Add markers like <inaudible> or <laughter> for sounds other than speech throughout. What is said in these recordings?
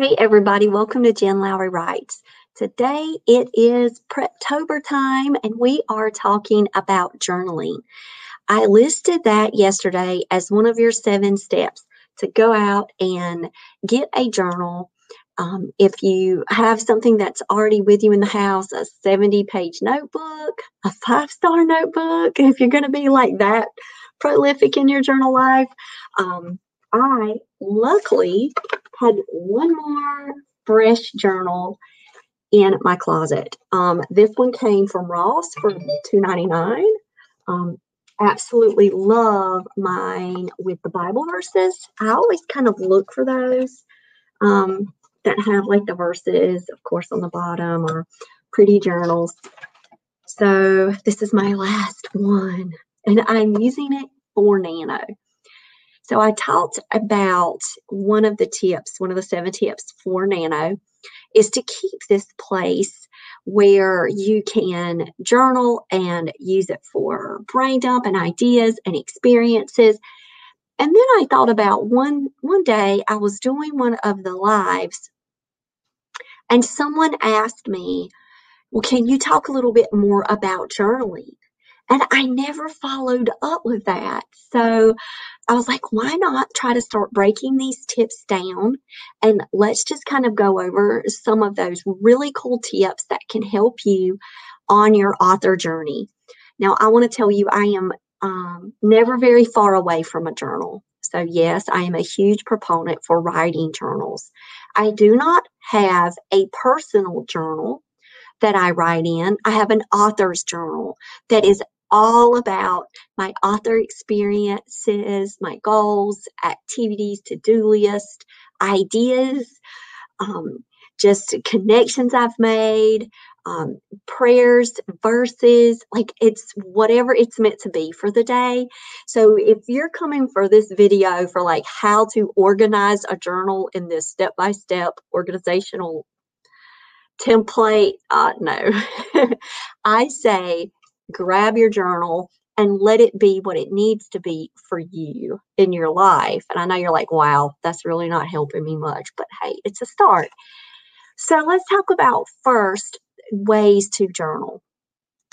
Hey, everybody, welcome to Jen Lowry Writes. Today it is Preptober time, and we are talking about journaling. I listed that yesterday as one of your seven steps to go out and get a journal. Um, if you have something that's already with you in the house, a 70 page notebook, a five star notebook, if you're going to be like that prolific in your journal life, um, I luckily had one more fresh journal in my closet. Um, this one came from Ross for $2.99. Um, absolutely love mine with the Bible verses. I always kind of look for those um, that have like the verses, of course, on the bottom or pretty journals. So this is my last one, and I'm using it for Nano. So I talked about one of the tips, one of the seven tips for Nano is to keep this place where you can journal and use it for brain dump and ideas and experiences. And then I thought about one one day I was doing one of the lives and someone asked me, "Well, can you talk a little bit more about journaling?" And I never followed up with that. So I was like, why not try to start breaking these tips down? And let's just kind of go over some of those really cool tips that can help you on your author journey. Now, I want to tell you, I am um, never very far away from a journal. So, yes, I am a huge proponent for writing journals. I do not have a personal journal that I write in. I have an author's journal that is all about my author experiences, my goals, activities, to do list, ideas, um, just connections I've made, um, prayers, verses, like it's whatever it's meant to be for the day. So if you're coming for this video for like how to organize a journal in this step by step organizational template, uh, no. <laughs> I say grab your journal and let it be what it needs to be for you in your life. And I know you're like, wow, that's really not helping me much, but hey, it's a start. So let's talk about first ways to journal,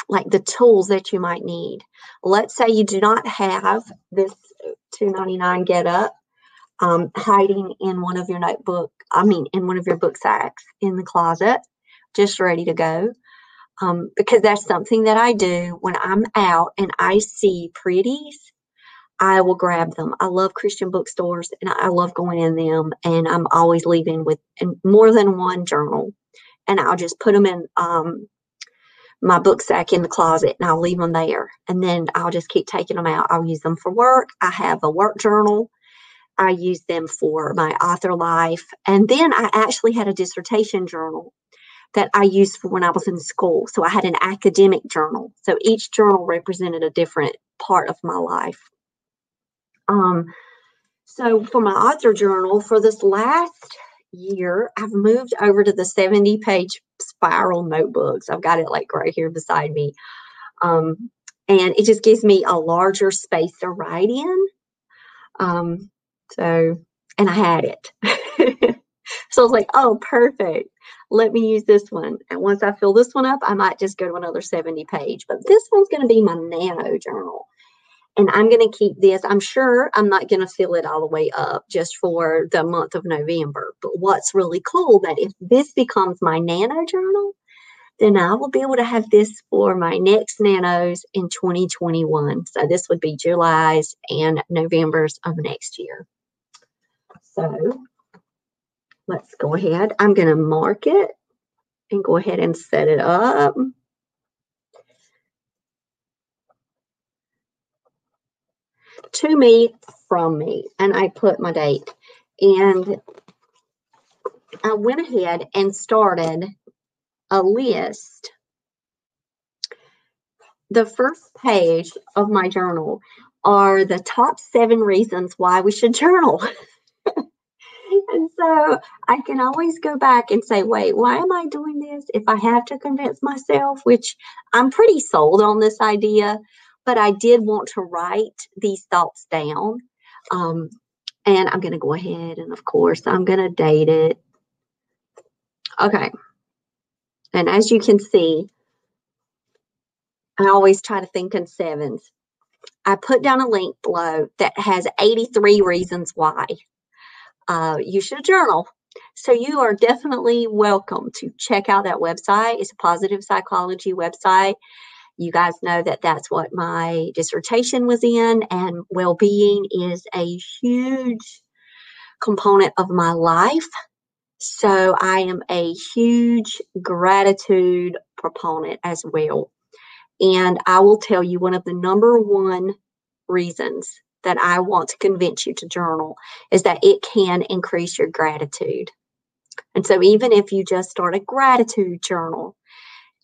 like the tools that you might need. Let's say you do not have this 299 get up um, hiding in one of your notebook, I mean, in one of your book sacks in the closet, just ready to go um, because that's something that I do when I'm out and I see pretties. I will grab them. I love Christian bookstores and I love going in them, and I'm always leaving with more than one journal. And I'll just put them in um, my book sack in the closet and I'll leave them there. And then I'll just keep taking them out. I'll use them for work. I have a work journal. I use them for my author life. And then I actually had a dissertation journal that I used for when I was in school. So I had an academic journal. So each journal represented a different part of my life. Um, so for my author journal, for this last year, I've moved over to the 70 page spiral notebooks. I've got it like right here beside me. Um, and it just gives me a larger space to write in. Um, so, and I had it. <laughs> so I was like, oh, perfect. Let me use this one. And once I fill this one up, I might just go to another 70 page. But this one's going to be my nano journal. And I'm going to keep this. I'm sure I'm not going to fill it all the way up just for the month of November. But what's really cool that if this becomes my nano journal, then I will be able to have this for my next nanos in 2021. So this would be July's and November's of next year. So let's go ahead. I'm going to mark it and go ahead and set it up. To me, from me, and I put my date. And I went ahead and started a list. The first page of my journal are the top seven reasons why we should journal. <laughs> and so I can always go back and say, wait, why am I doing this? If I have to convince myself, which I'm pretty sold on this idea, but I did want to write these thoughts down. Um, and I'm going to go ahead and, of course, I'm going to date it. Okay. And as you can see, I always try to think in sevens. I put down a link below that has 83 reasons why uh, you should journal. So you are definitely welcome to check out that website. It's a positive psychology website. You guys know that that's what my dissertation was in, and well being is a huge component of my life. So I am a huge gratitude proponent as well. And I will tell you one of the number one reasons that I want to convince you to journal is that it can increase your gratitude. And so, even if you just start a gratitude journal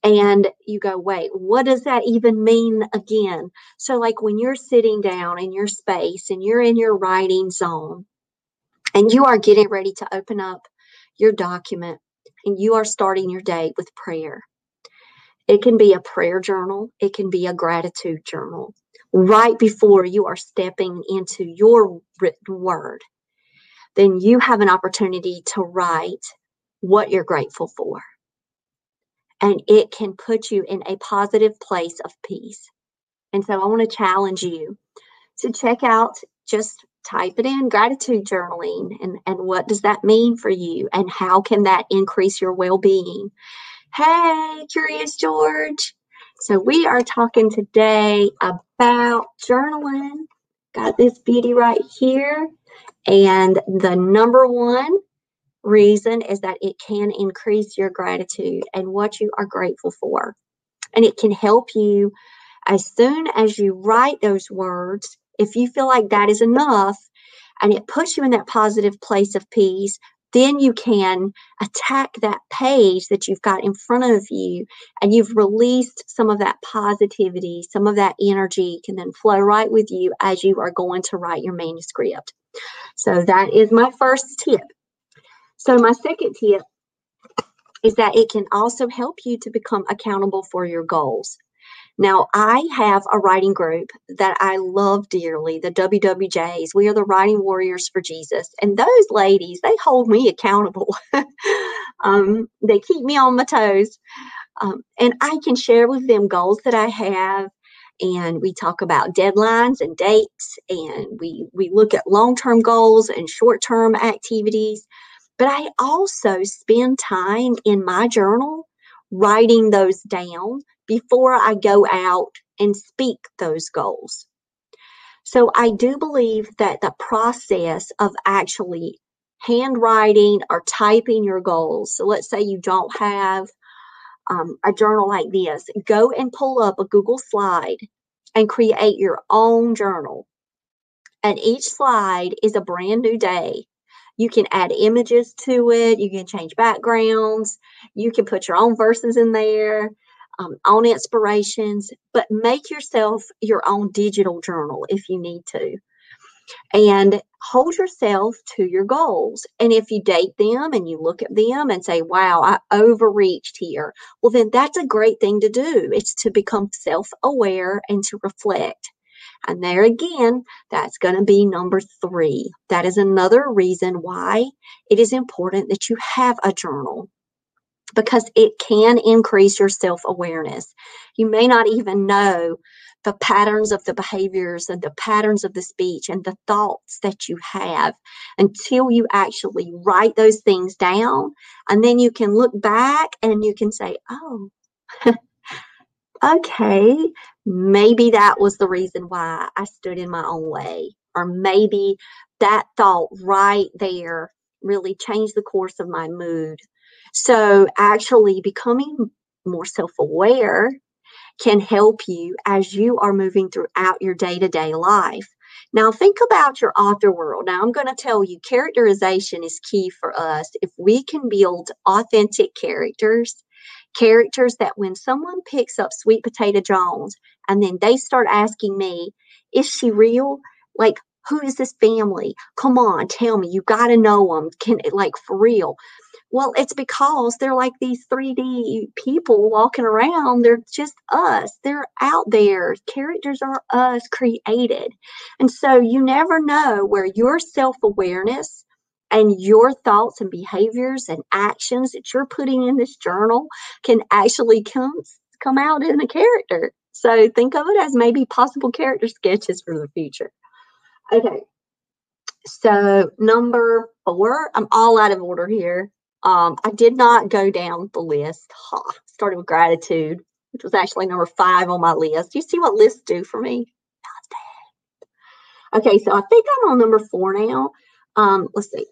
and you go, wait, what does that even mean again? So, like when you're sitting down in your space and you're in your writing zone and you are getting ready to open up your document and you are starting your day with prayer. It can be a prayer journal, it can be a gratitude journal right before you are stepping into your written word, then you have an opportunity to write what you're grateful for. And it can put you in a positive place of peace. And so I want to challenge you to check out, just type it in gratitude journaling and, and what does that mean for you and how can that increase your well-being. Hey, Curious George. So we are talking today about journaling. Got this beauty right here. And the number one reason is that it can increase your gratitude and what you are grateful for. And it can help you as soon as you write those words, if you feel like that is enough and it puts you in that positive place of peace, then you can attack that page that you've got in front of you and you've released some of that positivity, some of that energy can then flow right with you as you are going to write your manuscript. So that is my first tip. So my second tip is that it can also help you to become accountable for your goals. Now, I have a writing group that I love dearly, the WWJs. We are the Writing Warriors for Jesus. And those ladies, they hold me accountable. <laughs> um, they keep me on my toes. Um, and I can share with them goals that I have. And we talk about deadlines and dates, and we, we look at long term goals and short term activities. But I also spend time in my journal writing those down before I go out and speak those goals. So I do believe that the process of actually handwriting or typing your goals, so let's say you don't have um, a journal like this, go and pull up a Google slide and create your own journal. And each slide is a brand new day. You can add images to it, you can change backgrounds, you can put your own verses in there um, on inspirations, but make yourself your own digital journal if you need to. And hold yourself to your goals. And if you date them and you look at them and say, wow, I overreached here, well, then that's a great thing to do. It's to become self aware and to reflect. And there again, that's going to be number three. That is another reason why it is important that you have a journal because it can increase your self awareness. You may not even know the patterns of the behaviors and the patterns of the speech and the thoughts that you have until you actually write those things down. And then you can look back and you can say, oh, <laughs> okay, maybe that was the reason why I stood in my own way. Or maybe that thought right there really changed the course of my mood. So, actually, becoming more self aware can help you as you are moving throughout your day to day life. Now, think about your author world. Now, I'm going to tell you, characterization is key for us. If we can build authentic characters, characters that when someone picks up Sweet Potato Jones and then they start asking me, is she real? Like, who is this family? Come on, tell me. You got to know them. Can like for real? Well, it's because they're like these 3D people walking around. They're just us. They're out there. Characters are us created. And so you never know where your self awareness and your thoughts and behaviors and actions that you're putting in this journal can actually come, come out in a character. So think of it as maybe possible character sketches for the future. Okay. So number four, I'm all out of order here. Um, I did not go down the list. Started with gratitude, which was actually number five on my list. You see what lists do for me? Okay, so I think I'm on number four now. Um, let's see.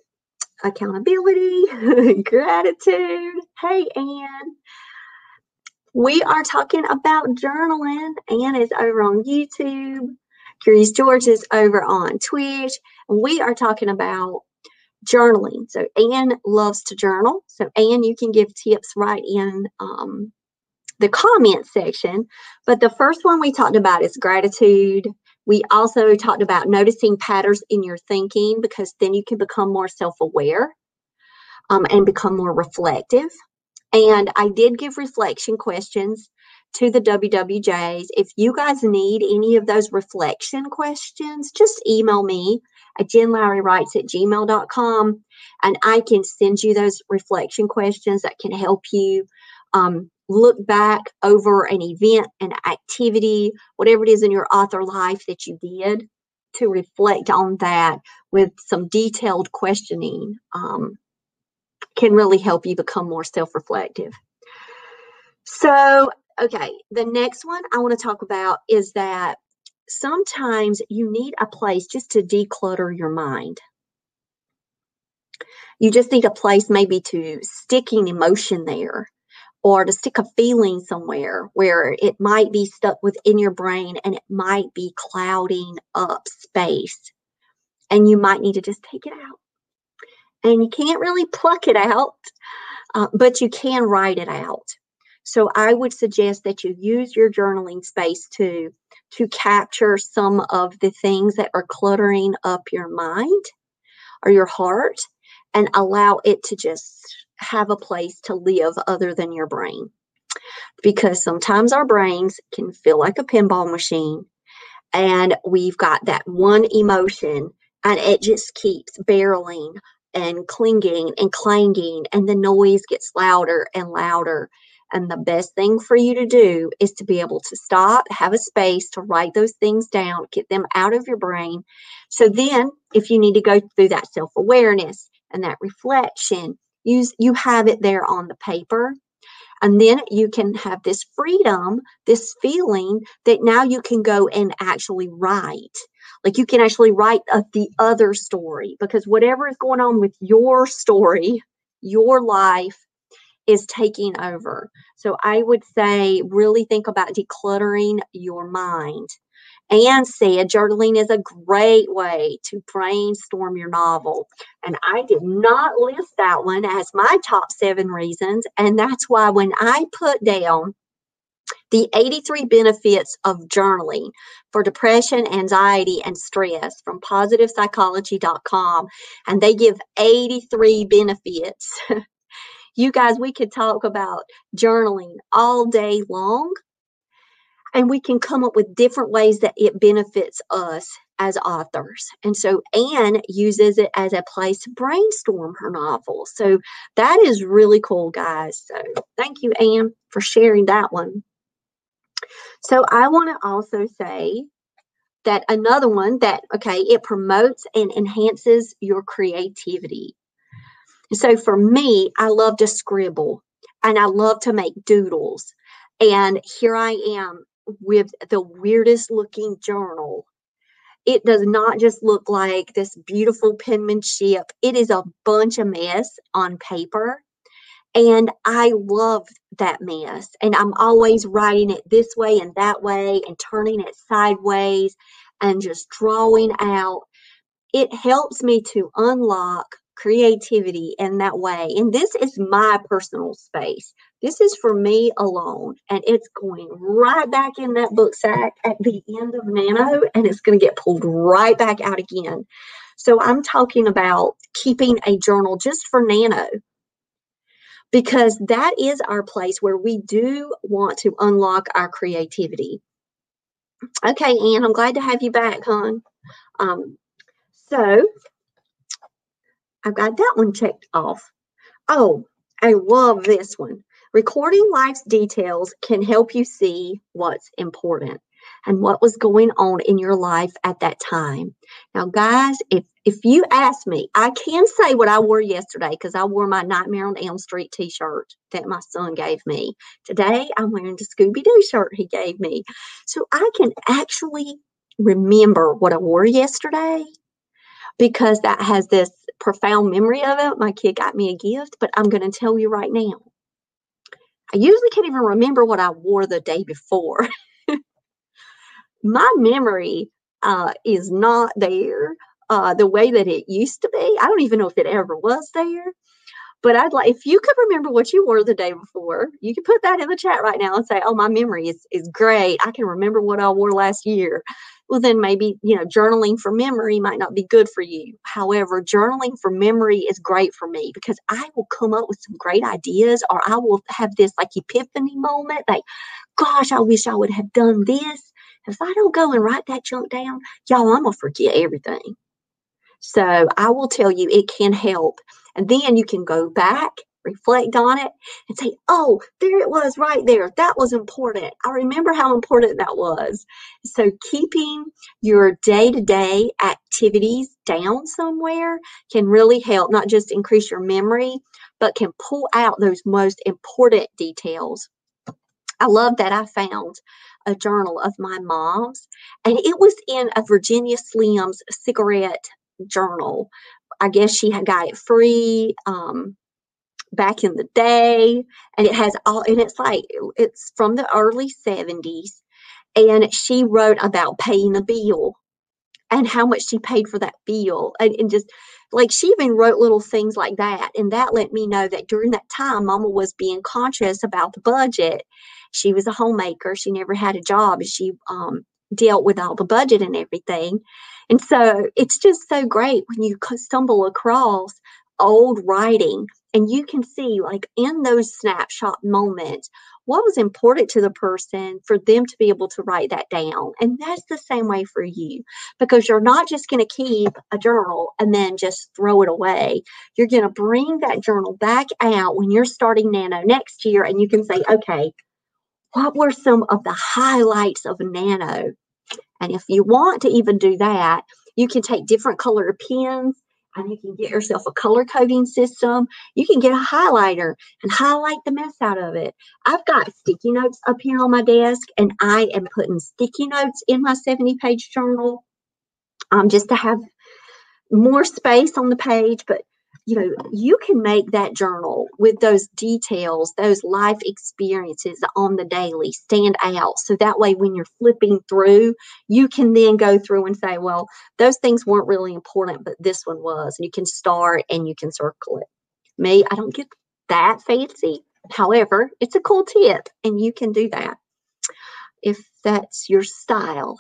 Accountability, <laughs> gratitude. Hey, Anne. We are talking about journaling. Anne is over on YouTube. Curious George is over on Twitch. We are talking about journaling. So Anne loves to journal. So Anne, you can give tips right in um, the comment section. But the first one we talked about is gratitude. We also talked about noticing patterns in your thinking because then you can become more self-aware um, and become more reflective. And I did give reflection questions to the WWJs. If you guys need any of those reflection questions, just email me at jenlowrywrites at gmail.com and I can send you those reflection questions that can help you um, look back over an event, an activity, whatever it is in your author life that you did to reflect on that with some detailed questioning um, can really help you become more self reflective. So, okay, the next one I want to talk about is that sometimes you need a place just to declutter your mind. You just need a place maybe to stick an emotion there or to stick a feeling somewhere where it might be stuck within your brain and it might be clouding up space. And you might need to just take it out. And you can't really pluck it out, uh, but you can write it out. So I would suggest that you use your journaling space to to capture some of the things that are cluttering up your mind or your heart and allow it to just have a place to live other than your brain. Because sometimes our brains can feel like a pinball machine and we've got that one emotion and it just keeps barreling and clinging and clanging and the noise gets louder and louder and the best thing for you to do is to be able to stop, have a space to write those things down, get them out of your brain. So then, if you need to go through that self awareness and that reflection, use you have it there on the paper. And then you can have this freedom, this feeling that now you can go and actually write. Like you can actually write a, the other story because whatever is going on with your story, your life, is taking over. So I would say really think about decluttering your mind. And said journaling is a great way to brainstorm your novel. And I did not list that one as my top seven reasons. And that's why when I put down the 83 benefits of journaling for depression, anxiety, and stress from positivepsychology.com. And they give 83 benefits <laughs> You guys, we could talk about journaling all day long. and we can come up with different ways that it benefits us as authors. And so Anne uses it as a place to brainstorm her novel. So that is really cool, guys. So thank you, Anne, for sharing that one. So I want to also say that another one that, okay, it promotes and enhances your creativity. So for me, I love to scribble and I love to make doodles. And here I am with the weirdest looking journal. It does not just look like this beautiful penmanship. It is a bunch of mess on paper. And I love that mess. And I'm always writing it this way and that way and turning it sideways and just drawing out. It helps me to unlock creativity in that way. And this is my personal space. This is for me alone. And it's going right back in that book sack at the end of Nano and it's going to get pulled right back out again. So I'm talking about keeping a journal just for Nano because that is our place where we do want to unlock our creativity. Okay, Anne, I'm glad to have you back, hon. Um, so I've got that one checked off. Oh, I love this one. Recording life's details can help you see what's important and what was going on in your life at that time. Now, guys, if if you ask me, I can say what I wore yesterday because I wore my Nightmare on Elm Street t-shirt that my son gave me. Today, I'm wearing the Scooby-Doo shirt he gave me. So I can actually remember what I wore yesterday because that has this profound memory of it. My kid got me a gift, but I'm going to tell you right now. I usually can't even remember what I wore the day before. <laughs> my memory uh, is not there uh, the way that it used to be. I don't even know if it ever was there. But I'd like if you could remember what you wore the day before, you can put that in the chat right now and say, "Oh, my memory is is great. I can remember what I wore last year." Well, then maybe you know journaling for memory might not be good for you. However, journaling for memory is great for me because I will come up with some great ideas, or I will have this like epiphany moment, like, "Gosh, I wish I would have done this." If I don't go and write that junk down, y'all, I'm to forget everything. So I will tell you, it can help. And then you can go back, reflect on it, and say, oh, there it was right there. That was important. I remember how important that was. So keeping your day to day activities down somewhere can really help, not just increase your memory, but can pull out those most important details. I love that I found a journal of my mom's, and it was in a Virginia Slims cigarette journal. I guess she had got it free um, back in the day, and it has all, and it's like it's from the early 70s, and she wrote about paying a bill and how much she paid for that bill and, and just like she even wrote little things like that and that let me know that during that time mama was being conscious about the budget she was a homemaker. She never had a job. She um, dealt with all the budget and everything. And so it's just so great when you stumble across old writing and you can see, like, in those snapshot moments, what was important to the person for them to be able to write that down. And that's the same way for you because you're not just going to keep a journal and then just throw it away. You're going to bring that journal back out when you're starting Nano next year and you can say, okay, what were some of the highlights of Nano? And if you want to even do that, you can take different color pens and you can get yourself a color coding system. You can get a highlighter and highlight the mess out of it. I've got sticky notes up here on my desk, and I am putting sticky notes in my 70 page journal um, just to have more space on the page. But you know, you can make that journal with those details, those life experiences on the daily stand out. So that way, when you're flipping through, you can then go through and say, well, those things weren't really important, but this one was. And you can start and you can circle it. Me, I don't get that fancy. However, it's a cool tip and you can do that if that's your style.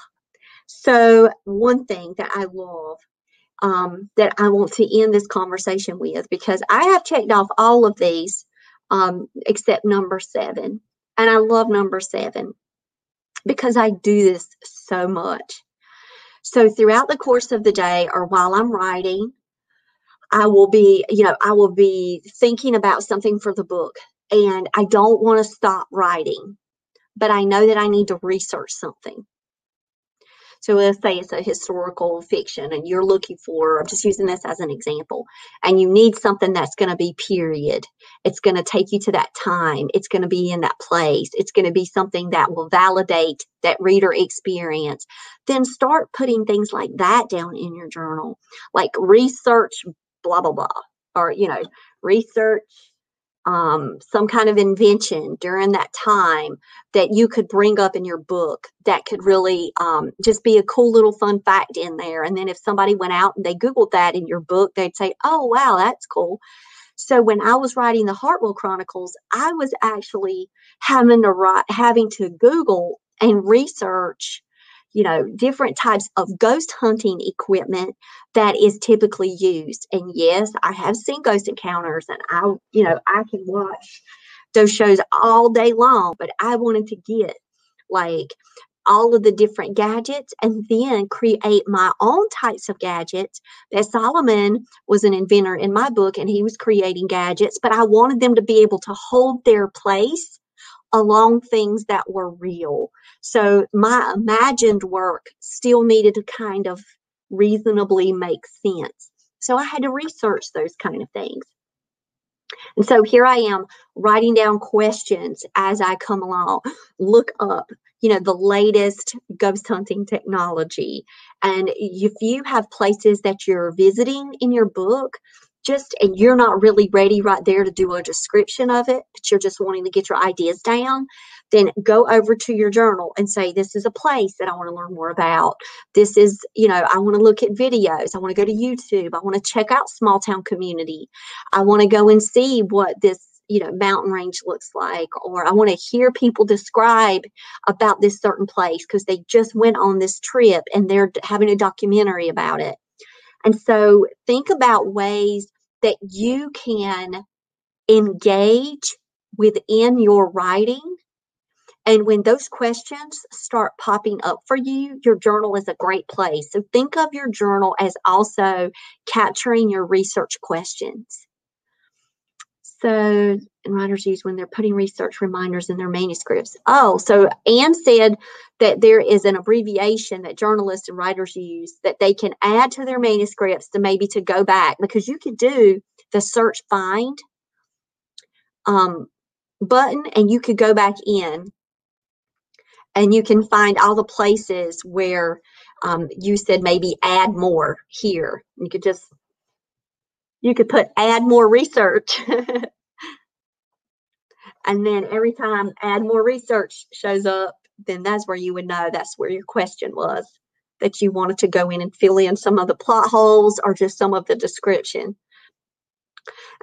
So, one thing that I love um, that I want to end this conversation with because I have checked off all of these um, except number seven. And I love number seven. because I do this so much. So throughout the course of the day or while I'm writing, I will be, you know, I will be thinking about something for the book and I don't want to stop writing, but I know that I need to research something. So let's say it's a historical fiction and you're looking for, I'm just using this as an example, and you need something that's going to be period. It's going to take you to that time. It's going to be in that place. It's going to be something that will validate that reader experience. Then start putting things like that down in your journal, like research, blah, blah, blah, or, you know, research um, some kind of invention during that time that you could bring up in your book that could really um, just be a cool little fun fact in there. And then if somebody went out and they Googled that in your book, they'd say, oh, wow, that's cool. So when I was writing the Hartwell Chronicles, I was actually having to write, having to Google and research you know, different types of ghost hunting equipment that is typically used. And yes, I have seen ghost encounters and I, you know, I can watch those shows all day long, but I wanted to get like all of the different gadgets and then create my own types of gadgets that Solomon was an inventor in my book and he was creating gadgets, but I wanted them to be able to hold their place along things that were real. So my imagined work still needed to kind of reasonably make sense. So I had to research those kind of things. And so here I am writing down questions as I come along, look up, you know, the latest ghost hunting technology. And if you have places that you're visiting in your book, just and you're not really ready right there to do a description of it, but you're just wanting to get your ideas down, then go over to your journal and say, This is a place that I want to learn more about. This is, you know, I want to look at videos. I want to go to YouTube. I want to check out small town community. I want to go and see what this you know mountain range looks like or i want to hear people describe about this certain place because they just went on this trip and they're having a documentary about it and so think about ways that you can engage within your writing. And when those questions start popping up for you, your journal is a great place. So think of your journal as also capturing your research questions. So, writers use when they're putting research reminders in their manuscripts. Oh, so Anne said that there is an abbreviation that journalists and writers use that they can add to their manuscripts to maybe to go back because you could do the search find um, button and you could go back in and you can find all the places where um, you said maybe add more here. You could just you could put add more research. <laughs> and then every time add more research shows up, then that's where you would know that's where your question was that you wanted to go in and fill in some of the plot holes or just some of the description.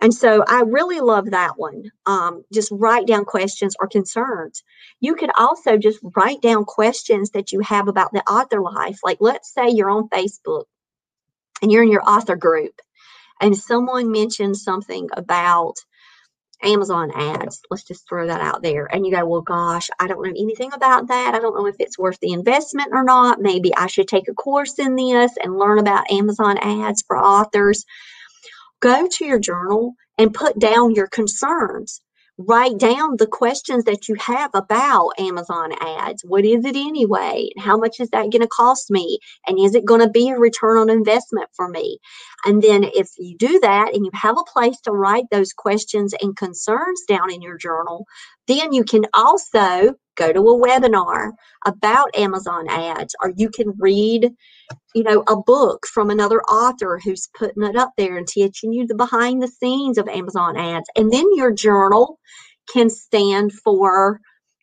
And so I really love that one. Um, just write down questions or concerns. You could also just write down questions that you have about the author life. Like, let's say you're on Facebook and you're in your author group and someone mentions something about Amazon ads, let's just throw that out there. And you go, well, gosh, I don't know anything about that. I don't know if it's worth the investment or not. Maybe I should take a course in this and learn about Amazon ads for authors. Go to your journal and put down your concerns write down the questions that you have about Amazon ads. What is it anyway? How much is that going to cost me? And is it going to be a return on investment for me? And then if you do that and you have a place to write those questions and concerns down in your journal, then you can also go to a webinar about Amazon ads, or you can read, you know, a book from another author who's putting it up there and teaching you the behind the scenes of Amazon ads. And then your journal can stand for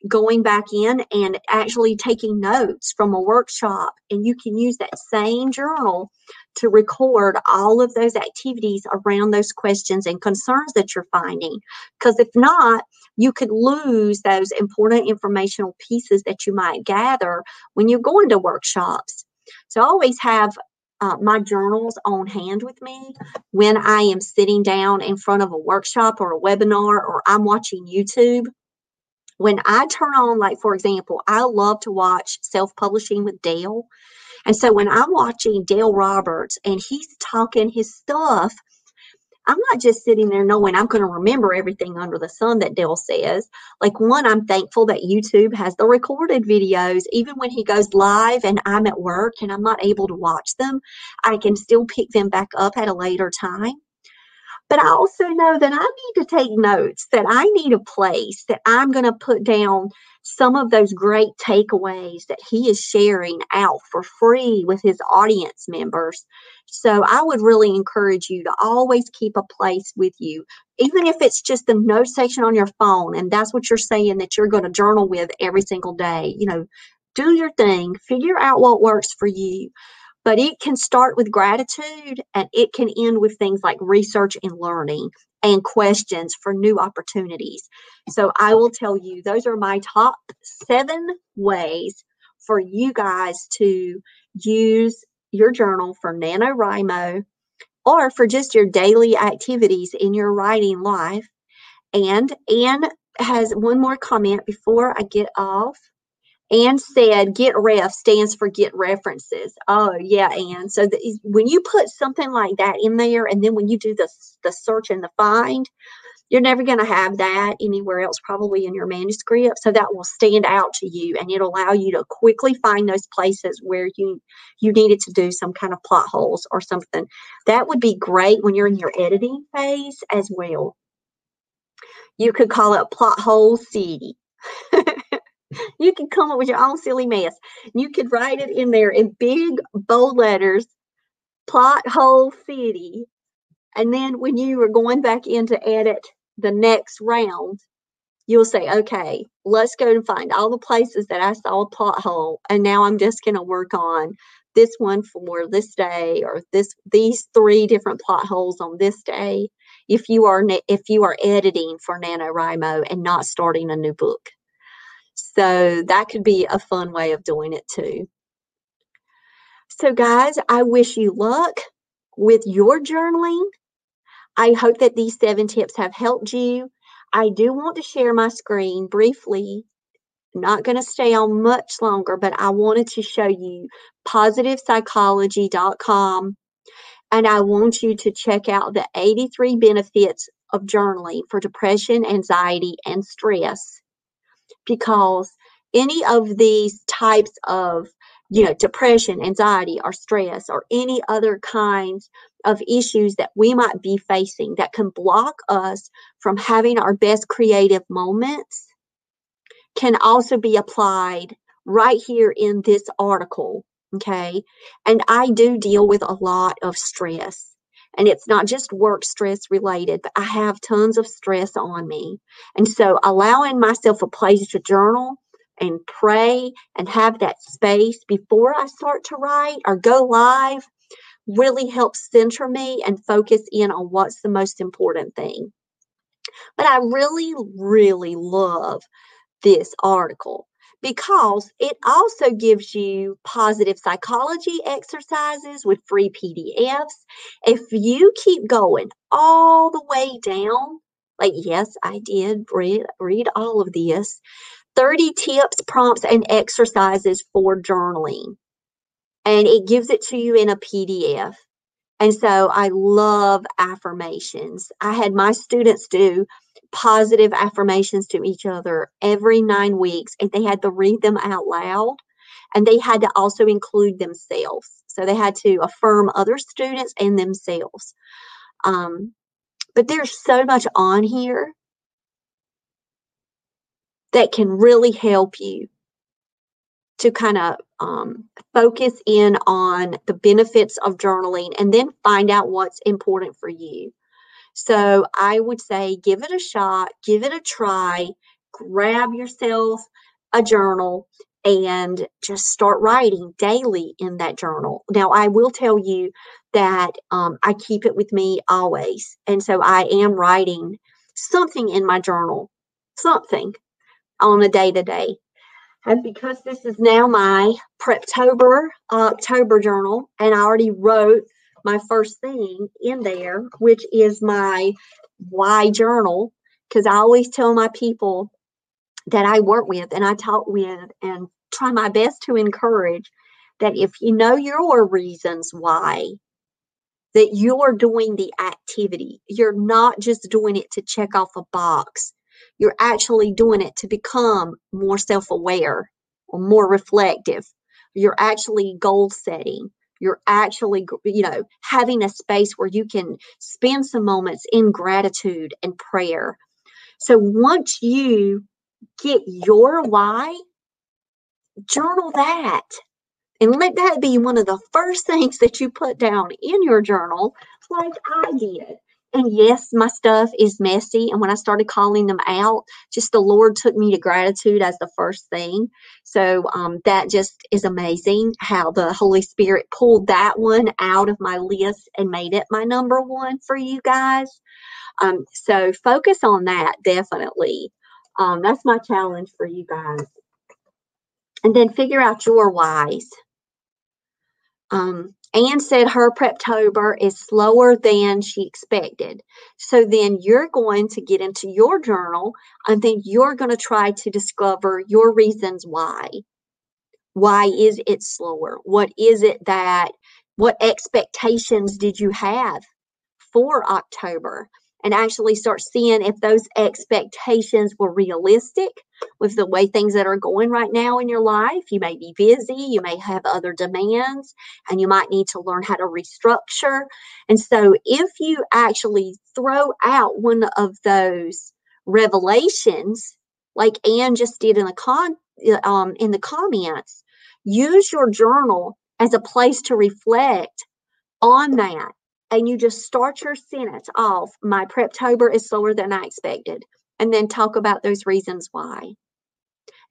going back in and actually taking notes from a workshop. And you can use that same journal to record all of those activities around those questions and concerns that you're finding. Because if not, you could lose those important informational pieces that you might gather when you're going to workshops. So I always have uh, my journals on hand with me when I am sitting down in front of a workshop or a webinar or I'm watching YouTube when I turn on, like, for example, I love to watch self publishing with Dale. And so when I'm watching Dale Roberts and he's talking his stuff, I'm not just sitting there knowing I'm going to remember everything under the sun that Dale says. Like, one, I'm thankful that YouTube has the recorded videos. Even when he goes live and I'm at work and I'm not able to watch them, I can still pick them back up at a later time. But I also know that I need to take notes, that I need a place that I'm going to put down some of those great takeaways that he is sharing out for free with his audience members. So I would really encourage you to always keep a place with you, even if it's just the note section on your phone, and that's what you're saying that you're going to journal with every single day. You know, do your thing, figure out what works for you. But it can start with gratitude and it can end with things like research and learning and questions for new opportunities. So I will tell you, those are my top seven ways for you guys to use your journal for NaNoWriMo or for just your daily activities in your writing life. And Anne has one more comment before I get off. Anne said, get ref stands for get references. Oh, yeah, Anne. So the, when you put something like that in there, and then when you do the, the search and the find, you're never going to have that anywhere else, probably in your manuscript. So that will stand out to you and it'll allow you to quickly find those places where you you needed to do some kind of plot holes or something. That would be great when you're in your editing phase as well. You could call it plot hole city. You can come up with your own silly mess. You could write it in there in big, bold letters, plot hole city. And then when you are going back in to edit the next round, you'll say, okay, let's go and find all the places that I saw a plot hole. And now I'm just going to work on this one for this day or this these three different plot holes on this day if you are if you are editing for NaNoWriMo and not starting a new book. So that could be a fun way of doing it too. So, guys, I wish you luck with your journaling. I hope that these seven tips have helped you. I do want to share my screen briefly. not going to stay on much longer, but I wanted to show you positivepsychology.com. And I want you to check out the 83 benefits of journaling for depression, anxiety, and stress because any of these types of you know depression anxiety or stress or any other kinds of issues that we might be facing that can block us from having our best creative moments can also be applied right here in this article okay? And i do deal with a lot of stress and it's not just work stress related, but I have tons of stress on me. And so allowing myself a place to journal and pray and have that space before I start to write or go live really helps center me and focus in on what's the most important thing. But I really, really love this article because it also gives you positive psychology exercises with free PDFs. If you keep going all the way down, like, yes, I did read, read all of this 30 tips, prompts, and exercises for journaling. And it gives it to you in a PDF. And so I love affirmations. I had my students do positive affirmations to each other every nine weeks, and they had to read them out loud. And they had to also include themselves. So they had to affirm other students and themselves. Um, but there's so much on here that can really help you to kind of um, focus in on the benefits of journaling and then find out what's important for you. So I would say give it a shot, give it a try, grab yourself a journal and just start writing daily in that journal. Now, I will tell you that um, I keep it with me always. And so I am writing something in my journal, something on a day to day. And because this is now my Preptober October journal, and I already wrote my first thing in there, which is my why journal, because I always tell my people that I work with and I talk with and try my best to encourage that if you know your reasons why, that you're doing the activity. You're not just doing it to check off a box. You're actually doing it to become more self aware or more reflective. You're actually goal setting. You're actually, you know, having a space where you can spend some moments in gratitude and prayer. So once you get your why, journal that. And let that be one of the first things that you put down in your journal, like I did. And yes, my stuff is messy. And when I started calling them out, just the Lord took me to gratitude as the first thing. So um, that just is amazing how the Holy Spirit pulled that one out of my list and made it my number one for you guys. Um, so focus on that definitely. Um, that's my challenge for you guys. And then figure out your whys. Um, Anne said her Preptober is slower than she expected. So then you're going to get into your journal and then you're going to try to discover your reasons why. Why is it slower? What is it that, what expectations did you have for October? and actually start seeing if those expectations were realistic with the way things that are going right now in your life. You may be busy, you may have other demands, and you might need to learn how to restructure. And so, if you actually throw out one of those revelations, like Anne just did in the con um, in the comments, use your journal as a place to reflect on that and you just start your sentence off my preptober is slower than i expected and then talk about those reasons why.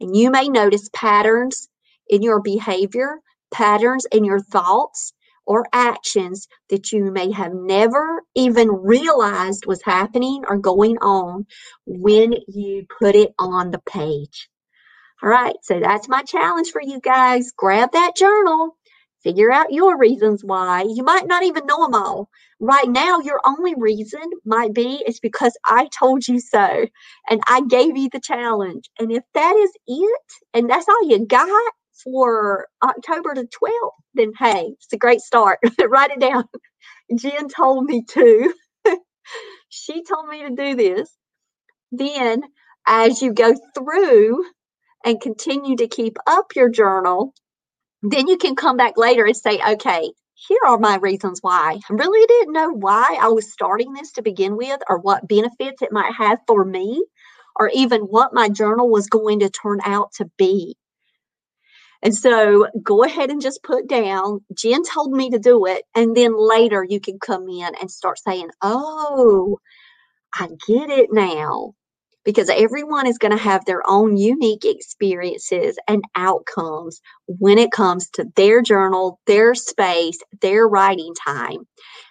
And you may notice patterns in your behavior patterns in your thoughts or actions that you may have never even realized was happening or going on when you put it on the page. All right so that's my challenge for you guys. Grab that journal Figure out your reasons why. You might not even know them all. Right now, your only reason might be is because I told you so and I gave you the challenge. And if that is it, and that's all you got for October the 12th, then hey, it's a great start. <laughs> Write it down. Jen told me to. <laughs> she told me to do this. Then, as you go through and continue to keep up your journal, then you can come back later and say, okay, here are my reasons why. I really didn't know why I was starting this to begin with, or what benefits it might have for me, or even what my journal was going to turn out to be. And so go ahead and just put down, Jen told me to do it. And then later you can come in and start saying, oh, I get it now because everyone is going to have their own unique experiences and outcomes when it comes to their journal, their space, their writing time.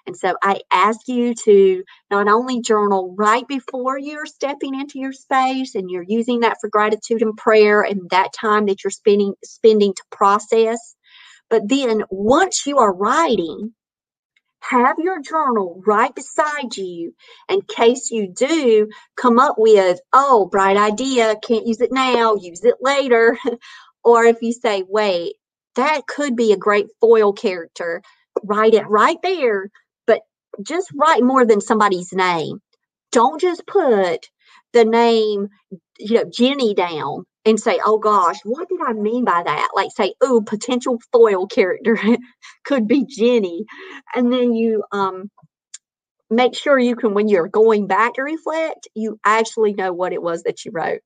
And so I ask you to not only journal right before you're stepping into your space and you're using that for gratitude and prayer and that time that you're spending spending to process, but then once you are writing, have your journal right beside you in case you do come up with, oh, bright idea, can't use it now, use it later. <laughs> or if you say, wait, that could be a great foil character, write it right there, but just write more than somebody's name. Don't just put the name, you know, Jenny down and say, oh gosh, what did I mean by that? Like say, oh, potential foil character <laughs> could be Jenny. And then you um make sure you can, when you're going back to reflect, you actually know what it was that you wrote.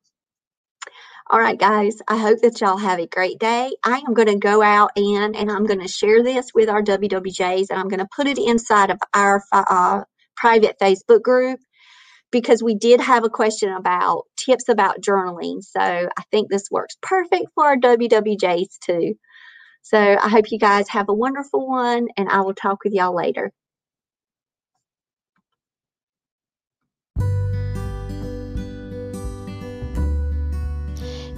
All right, guys, I hope that y'all have a great day. I am going to go out and, and I'm going to share this with our WWJs and I'm going to put it inside of our uh, private Facebook group because we did have a question about tips about journaling. So I think this works perfect for our WWJs too. So I hope you guys have a wonderful one, and I will talk with y'all later.